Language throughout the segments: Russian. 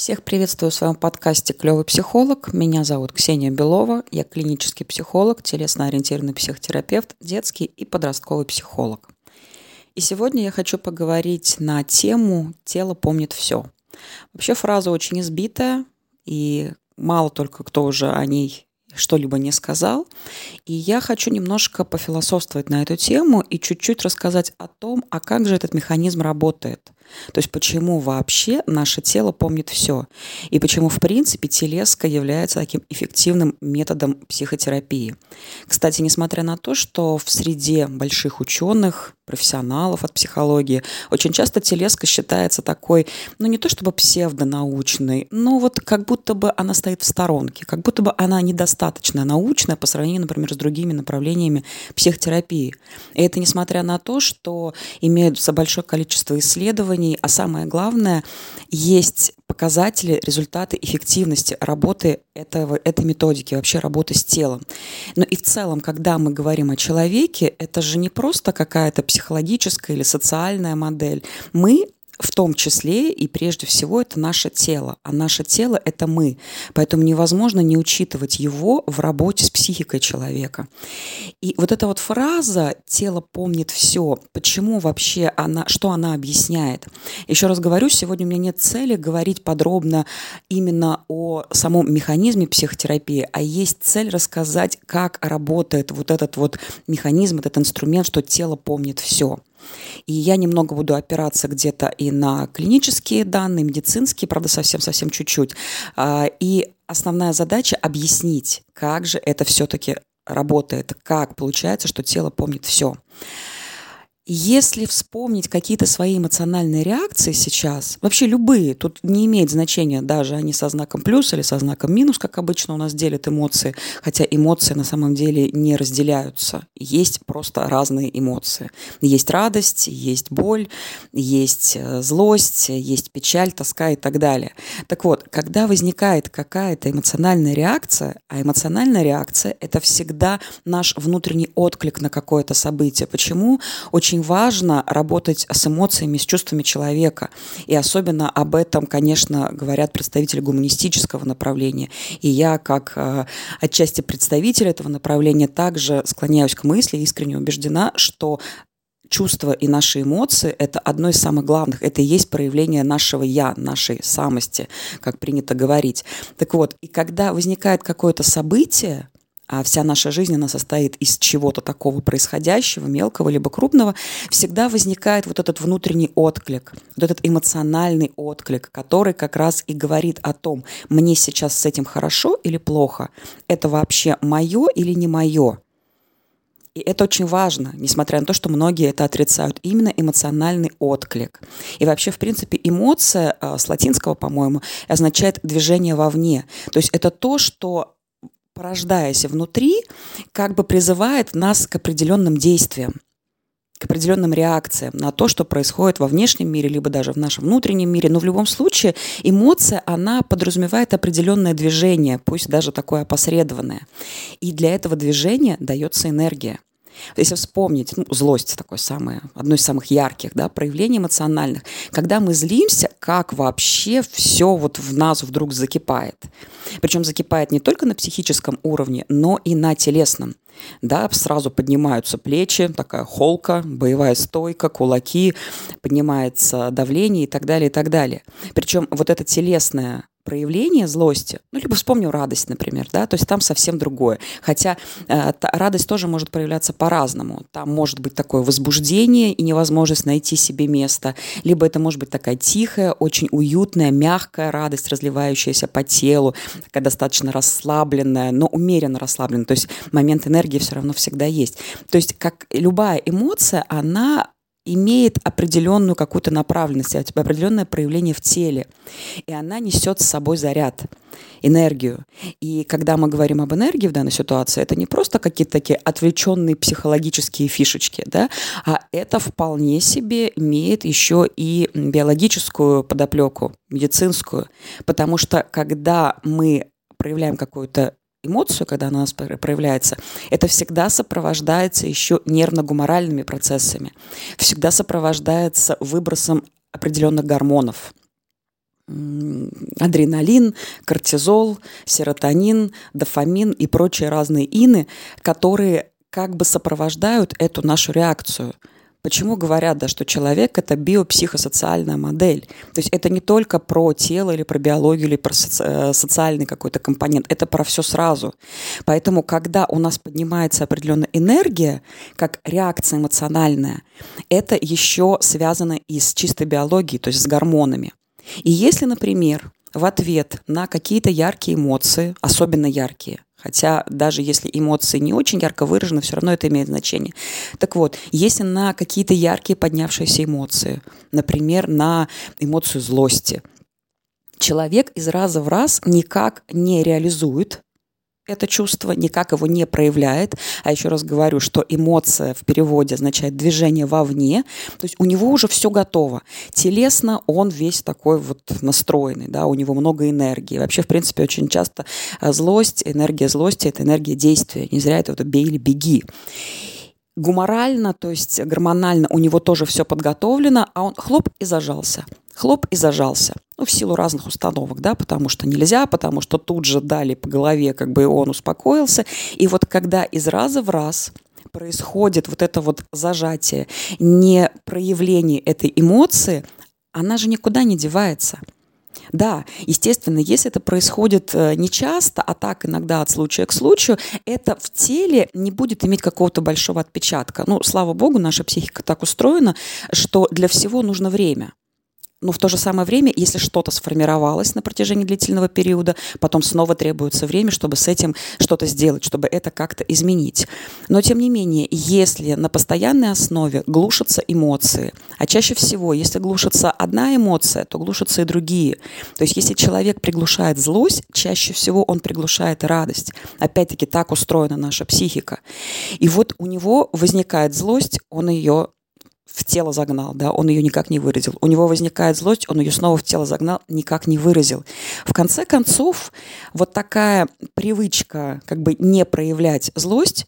Всех приветствую в своем подкасте «Клевый психолог». Меня зовут Ксения Белова. Я клинический психолог, телесно-ориентированный психотерапевт, детский и подростковый психолог. И сегодня я хочу поговорить на тему «Тело помнит все». Вообще фраза очень избитая, и мало только кто уже о ней что-либо не сказал. И я хочу немножко пофилософствовать на эту тему и чуть-чуть рассказать о том, а как же этот механизм работает. То есть почему вообще наше тело помнит все. И почему, в принципе, телеска является таким эффективным методом психотерапии. Кстати, несмотря на то, что в среде больших ученых, профессионалов от психологии, очень часто телеска считается такой, ну не то чтобы псевдонаучной, но вот как будто бы она стоит в сторонке, как будто бы она недостаточно научная по сравнению, например, с другими направлениями психотерапии. И это несмотря на то, что имеется большое количество исследований, а самое главное, есть показатели, результаты эффективности работы этого, этой методики, вообще работы с телом. Но и в целом, когда мы говорим о человеке, это же не просто какая-то психологическая или социальная модель. Мы в том числе и прежде всего это наше тело. А наше тело – это мы. Поэтому невозможно не учитывать его в работе с психикой человека. И вот эта вот фраза «тело помнит все», почему вообще она, что она объясняет? Еще раз говорю, сегодня у меня нет цели говорить подробно именно о самом механизме психотерапии, а есть цель рассказать, как работает вот этот вот механизм, этот инструмент, что тело помнит все. И я немного буду опираться где-то и на клинические данные, медицинские, правда, совсем-совсем чуть-чуть. А, и основная задача – объяснить, как же это все-таки работает, как получается, что тело помнит все. Если вспомнить какие-то свои эмоциональные реакции сейчас, вообще любые, тут не имеет значения, даже они со знаком плюс или со знаком минус, как обычно у нас делят эмоции, хотя эмоции на самом деле не разделяются. Есть просто разные эмоции. Есть радость, есть боль, есть э, злость, есть печаль, тоска и так далее. Так вот, когда возникает какая-то эмоциональная реакция, а эмоциональная реакция – это всегда наш внутренний отклик на какое-то событие. Почему? Очень очень важно работать с эмоциями, с чувствами человека. И особенно об этом, конечно, говорят представители гуманистического направления. И я, как э, отчасти представитель этого направления, также склоняюсь к мысли, искренне убеждена, что чувства и наши эмоции – это одно из самых главных. Это и есть проявление нашего «я», нашей самости, как принято говорить. Так вот, и когда возникает какое-то событие, а вся наша жизнь, она состоит из чего-то такого происходящего, мелкого либо крупного, всегда возникает вот этот внутренний отклик, вот этот эмоциональный отклик, который как раз и говорит о том, мне сейчас с этим хорошо или плохо, это вообще мое или не мое. И это очень важно, несмотря на то, что многие это отрицают. Именно эмоциональный отклик. И вообще, в принципе, эмоция а, с латинского, по-моему, означает движение вовне. То есть это то, что порождаясь внутри, как бы призывает нас к определенным действиям к определенным реакциям на то, что происходит во внешнем мире, либо даже в нашем внутреннем мире. Но в любом случае эмоция, она подразумевает определенное движение, пусть даже такое опосредованное. И для этого движения дается энергия. Если вспомнить, ну, злость такое самое, одно из самых ярких да, проявлений эмоциональных, когда мы злимся, как вообще все вот в нас вдруг закипает. Причем закипает не только на психическом уровне, но и на телесном. Да, сразу поднимаются плечи, такая холка, боевая стойка, кулаки, поднимается давление и так далее, и так далее. Причем вот это телесное проявление злости, ну, либо вспомню радость, например, да, то есть там совсем другое. Хотя э, та, радость тоже может проявляться по-разному. Там может быть такое возбуждение и невозможность найти себе место, либо это может быть такая тихая, очень уютная, мягкая радость, разливающаяся по телу, такая достаточно расслабленная, но умеренно расслабленная, то есть момент энергии все равно всегда есть. То есть как любая эмоция, она имеет определенную какую-то направленность, определенное проявление в теле. И она несет с собой заряд, энергию. И когда мы говорим об энергии в данной ситуации, это не просто какие-то такие отвлеченные психологические фишечки, да, а это вполне себе имеет еще и биологическую подоплеку, медицинскую. Потому что когда мы проявляем какую-то эмоцию, когда она у нас проявляется, это всегда сопровождается еще нервно-гуморальными процессами, всегда сопровождается выбросом определенных гормонов. адреналин, кортизол, серотонин, дофамин и прочие разные ины, которые как бы сопровождают эту нашу реакцию – Почему говорят, да, что человек – это биопсихосоциальная модель? То есть это не только про тело или про биологию или про соци- э, социальный какой-то компонент, это про все сразу. Поэтому, когда у нас поднимается определенная энергия, как реакция эмоциональная, это еще связано и с чистой биологией, то есть с гормонами. И если, например, в ответ на какие-то яркие эмоции, особенно яркие, Хотя даже если эмоции не очень ярко выражены, все равно это имеет значение. Так вот, если на какие-то яркие поднявшиеся эмоции, например, на эмоцию злости, человек из раза в раз никак не реализует это чувство, никак его не проявляет. А еще раз говорю, что эмоция в переводе означает движение вовне. То есть у него уже все готово. Телесно он весь такой вот настроенный, да, у него много энергии. Вообще, в принципе, очень часто э, злость, энергия злости – это энергия действия. Не зря это вот «бей или беги» гуморально, то есть гормонально у него тоже все подготовлено, а он хлоп и зажался хлоп и зажался. Ну, в силу разных установок, да, потому что нельзя, потому что тут же дали по голове, как бы он успокоился. И вот когда из раза в раз происходит вот это вот зажатие, не проявление этой эмоции, она же никуда не девается. Да, естественно, если это происходит э, не часто, а так иногда от случая к случаю, это в теле не будет иметь какого-то большого отпечатка. Ну, слава богу, наша психика так устроена, что для всего нужно время. Но в то же самое время, если что-то сформировалось на протяжении длительного периода, потом снова требуется время, чтобы с этим что-то сделать, чтобы это как-то изменить. Но тем не менее, если на постоянной основе глушатся эмоции, а чаще всего, если глушится одна эмоция, то глушатся и другие. То есть если человек приглушает злость, чаще всего он приглушает радость. Опять-таки так устроена наша психика. И вот у него возникает злость, он ее в тело загнал, да, он ее никак не выразил. У него возникает злость, он ее снова в тело загнал, никак не выразил. В конце концов, вот такая привычка как бы не проявлять злость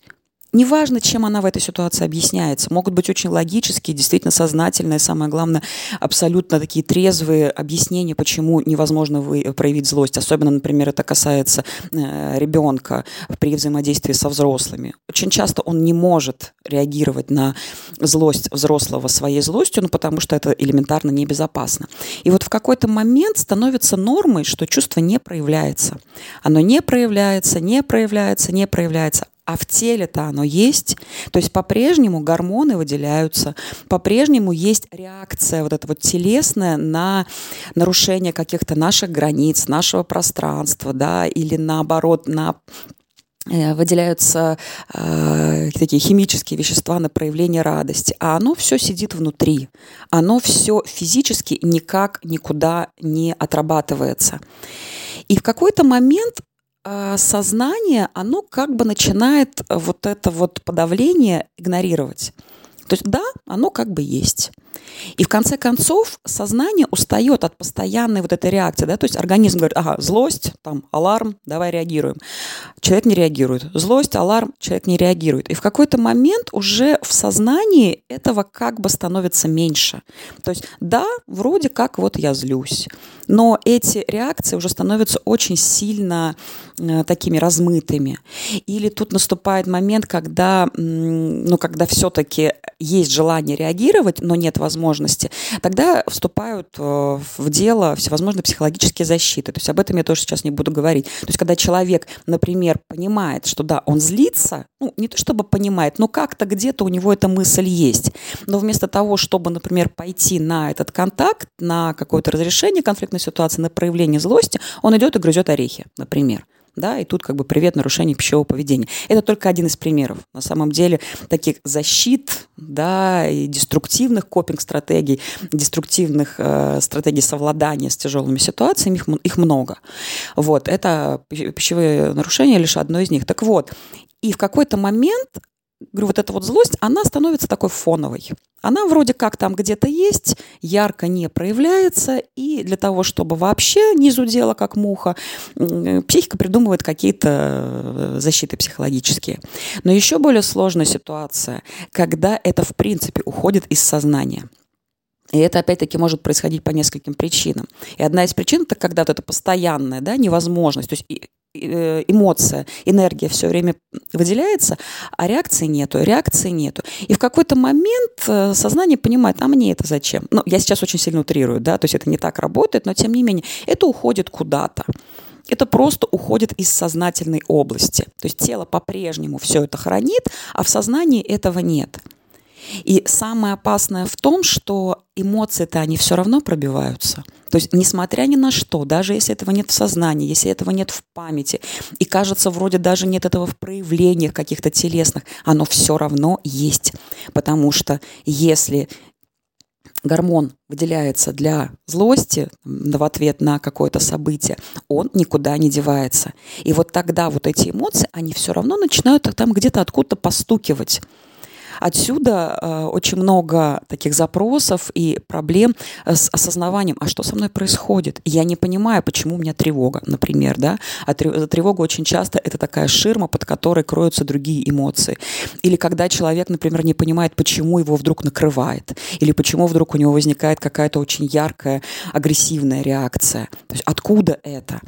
Неважно, чем она в этой ситуации объясняется. Могут быть очень логические, действительно сознательные, самое главное, абсолютно такие трезвые объяснения, почему невозможно вы, проявить злость. Особенно, например, это касается э, ребенка при взаимодействии со взрослыми. Очень часто он не может реагировать на злость взрослого своей злостью, ну, потому что это элементарно небезопасно. И вот в какой-то момент становится нормой, что чувство не проявляется. Оно не проявляется, не проявляется, не проявляется а в теле-то оно есть. То есть по-прежнему гормоны выделяются, по-прежнему есть реакция вот эта вот телесная на нарушение каких-то наших границ, нашего пространства, да, или наоборот на э, выделяются э, такие химические вещества на проявление радости, а оно все сидит внутри, оно все физически никак никуда не отрабатывается. И в какой-то момент сознание, оно как бы начинает вот это вот подавление игнорировать. То есть да, оно как бы есть. И в конце концов сознание устает от постоянной вот этой реакции. Да? То есть организм говорит, ага, злость, там, аларм, давай реагируем. Человек не реагирует. Злость, аларм, человек не реагирует. И в какой-то момент уже в сознании этого как бы становится меньше. То есть да, вроде как вот я злюсь. Но эти реакции уже становятся очень сильно э, такими размытыми. Или тут наступает момент, когда, ну, когда все-таки есть желание реагировать, но нет возможности, тогда вступают э, в дело всевозможные психологические защиты. То есть об этом я тоже сейчас не буду говорить. То есть когда человек, например, понимает, что да, он злится, ну, не то чтобы понимает, но как-то где-то у него эта мысль есть. Но вместо того, чтобы, например, пойти на этот контакт, на какое-то разрешение конфликтной ситуации, на проявление злости, он идет и грызет орехи, например да, и тут как бы привет нарушение пищевого поведения. Это только один из примеров. На самом деле таких защит, да, и деструктивных копинг-стратегий, деструктивных э, стратегий совладания с тяжелыми ситуациями, их, их много. Вот, это пищевые нарушения лишь одно из них. Так вот, и в какой-то момент говорю, вот эта вот злость, она становится такой фоновой. Она вроде как там где-то есть, ярко не проявляется, и для того, чтобы вообще не зудела, как муха, психика придумывает какие-то э, защиты психологические. Но еще более сложная ситуация, когда это в принципе уходит из сознания. И это, опять-таки, может происходить по нескольким причинам. И одна из причин – это когда то это постоянная да, невозможность. То есть эмоция, энергия все время выделяется, а реакции нету, реакции нету. И в какой-то момент э, сознание понимает, а мне это зачем? Ну, я сейчас очень сильно утрирую, да, то есть это не так работает, но тем не менее, это уходит куда-то это просто уходит из сознательной области. То есть тело по-прежнему все это хранит, а в сознании этого нет. И самое опасное в том, что эмоции-то они все равно пробиваются. То есть, несмотря ни на что, даже если этого нет в сознании, если этого нет в памяти, и кажется, вроде даже нет этого в проявлениях каких-то телесных, оно все равно есть. Потому что если гормон выделяется для злости в ответ на какое-то событие, он никуда не девается. И вот тогда вот эти эмоции, они все равно начинают там где-то откуда-то постукивать. Отсюда э, очень много таких запросов и проблем э, с осознаванием, а что со мной происходит? Я не понимаю, почему у меня тревога, например, да? А тревога очень часто это такая ширма, под которой кроются другие эмоции. Или когда человек, например, не понимает, почему его вдруг накрывает, или почему вдруг у него возникает какая-то очень яркая агрессивная реакция. То есть откуда это?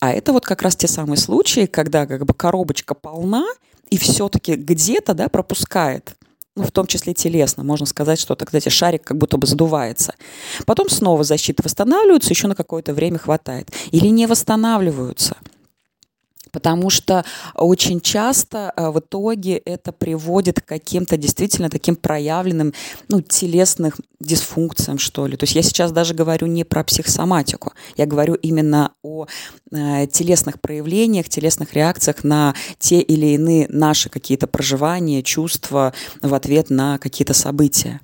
А это вот как раз те самые случаи, когда как бы коробочка полна, и все-таки где-то да, пропускает ну, в том числе телесно. Можно сказать, что, сказать, шарик как будто бы задувается. Потом снова защиты восстанавливаются, еще на какое-то время хватает. Или не восстанавливаются – потому что очень часто э, в итоге это приводит к каким-то действительно таким проявленным ну, телесных дисфункциям, что ли. То есть я сейчас даже говорю не про психосоматику, я говорю именно о э, телесных проявлениях, телесных реакциях на те или иные наши какие-то проживания, чувства в ответ на какие-то события.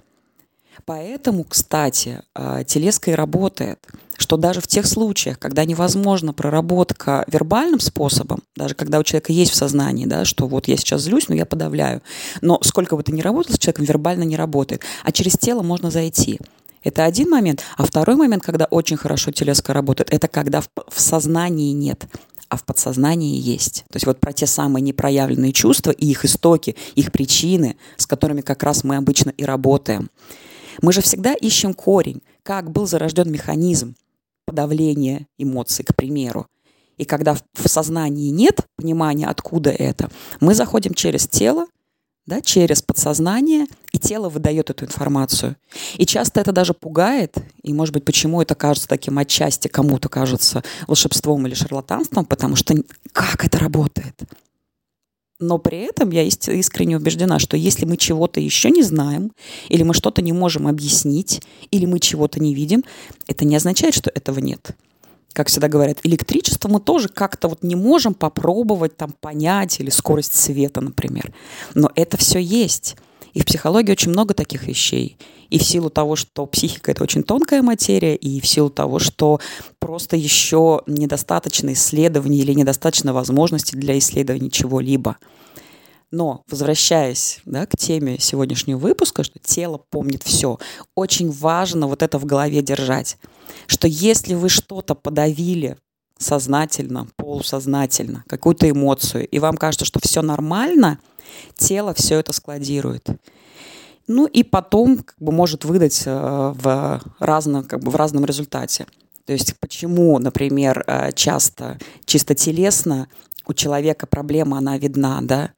Поэтому, кстати, э, телеска и работает, что даже в тех случаях, когда невозможна проработка вербальным способом, даже когда у человека есть в сознании, да, что вот я сейчас злюсь, но я подавляю, но сколько бы ты ни работал с человеком, вербально не работает, а через тело можно зайти. Это один момент. А второй момент, когда очень хорошо телеска работает, это когда в, в сознании нет а в подсознании есть. То есть вот про те самые непроявленные чувства и их истоки, их причины, с которыми как раз мы обычно и работаем. Мы же всегда ищем корень, как был зарожден механизм подавления эмоций, к примеру. И когда в сознании нет понимания, откуда это, мы заходим через тело, да, через подсознание, и тело выдает эту информацию. И часто это даже пугает, и, может быть, почему это кажется таким отчасти, кому-то кажется волшебством или шарлатанством, потому что как это работает? Но при этом я искренне убеждена, что если мы чего-то еще не знаем, или мы что-то не можем объяснить, или мы чего-то не видим, это не означает, что этого нет. Как всегда говорят, электричество мы тоже как-то вот не можем попробовать там понять, или скорость света, например. Но это все есть. И в психологии очень много таких вещей. И в силу того, что психика — это очень тонкая материя, и в силу того, что просто еще недостаточно исследований или недостаточно возможностей для исследования чего-либо. Но, возвращаясь да, к теме сегодняшнего выпуска, что тело помнит все, очень важно вот это в голове держать, что если вы что-то подавили сознательно, полусознательно, какую-то эмоцию, и вам кажется, что все нормально, тело все это складирует. Ну и потом как бы, может выдать э, в, разном, как бы, в разном результате. То есть почему, например, э, часто чисто телесно у человека проблема, она видна, да,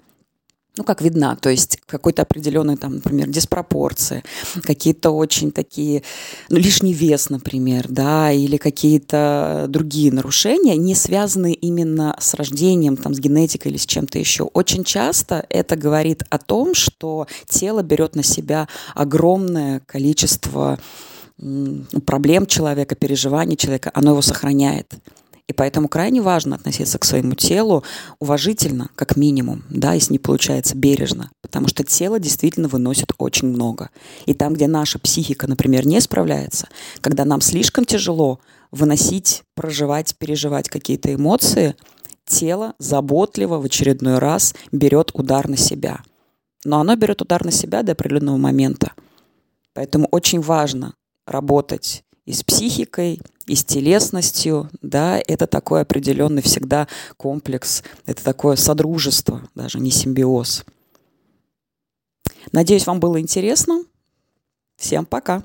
ну, как видна, то есть какой-то определенный, там, например, диспропорции, какие-то очень такие, ну, лишний вес, например, да, или какие-то другие нарушения, не связанные именно с рождением, там, с генетикой или с чем-то еще. Очень часто это говорит о том, что тело берет на себя огромное количество проблем человека, переживаний человека, оно его сохраняет. И поэтому крайне важно относиться к своему телу уважительно, как минимум, да, если не получается бережно, потому что тело действительно выносит очень много. И там, где наша психика, например, не справляется, когда нам слишком тяжело выносить, проживать, переживать какие-то эмоции, тело заботливо в очередной раз берет удар на себя. Но оно берет удар на себя до определенного момента. Поэтому очень важно работать и с психикой, и с телесностью, да, это такой определенный всегда комплекс, это такое содружество, даже не симбиоз. Надеюсь, вам было интересно. Всем пока.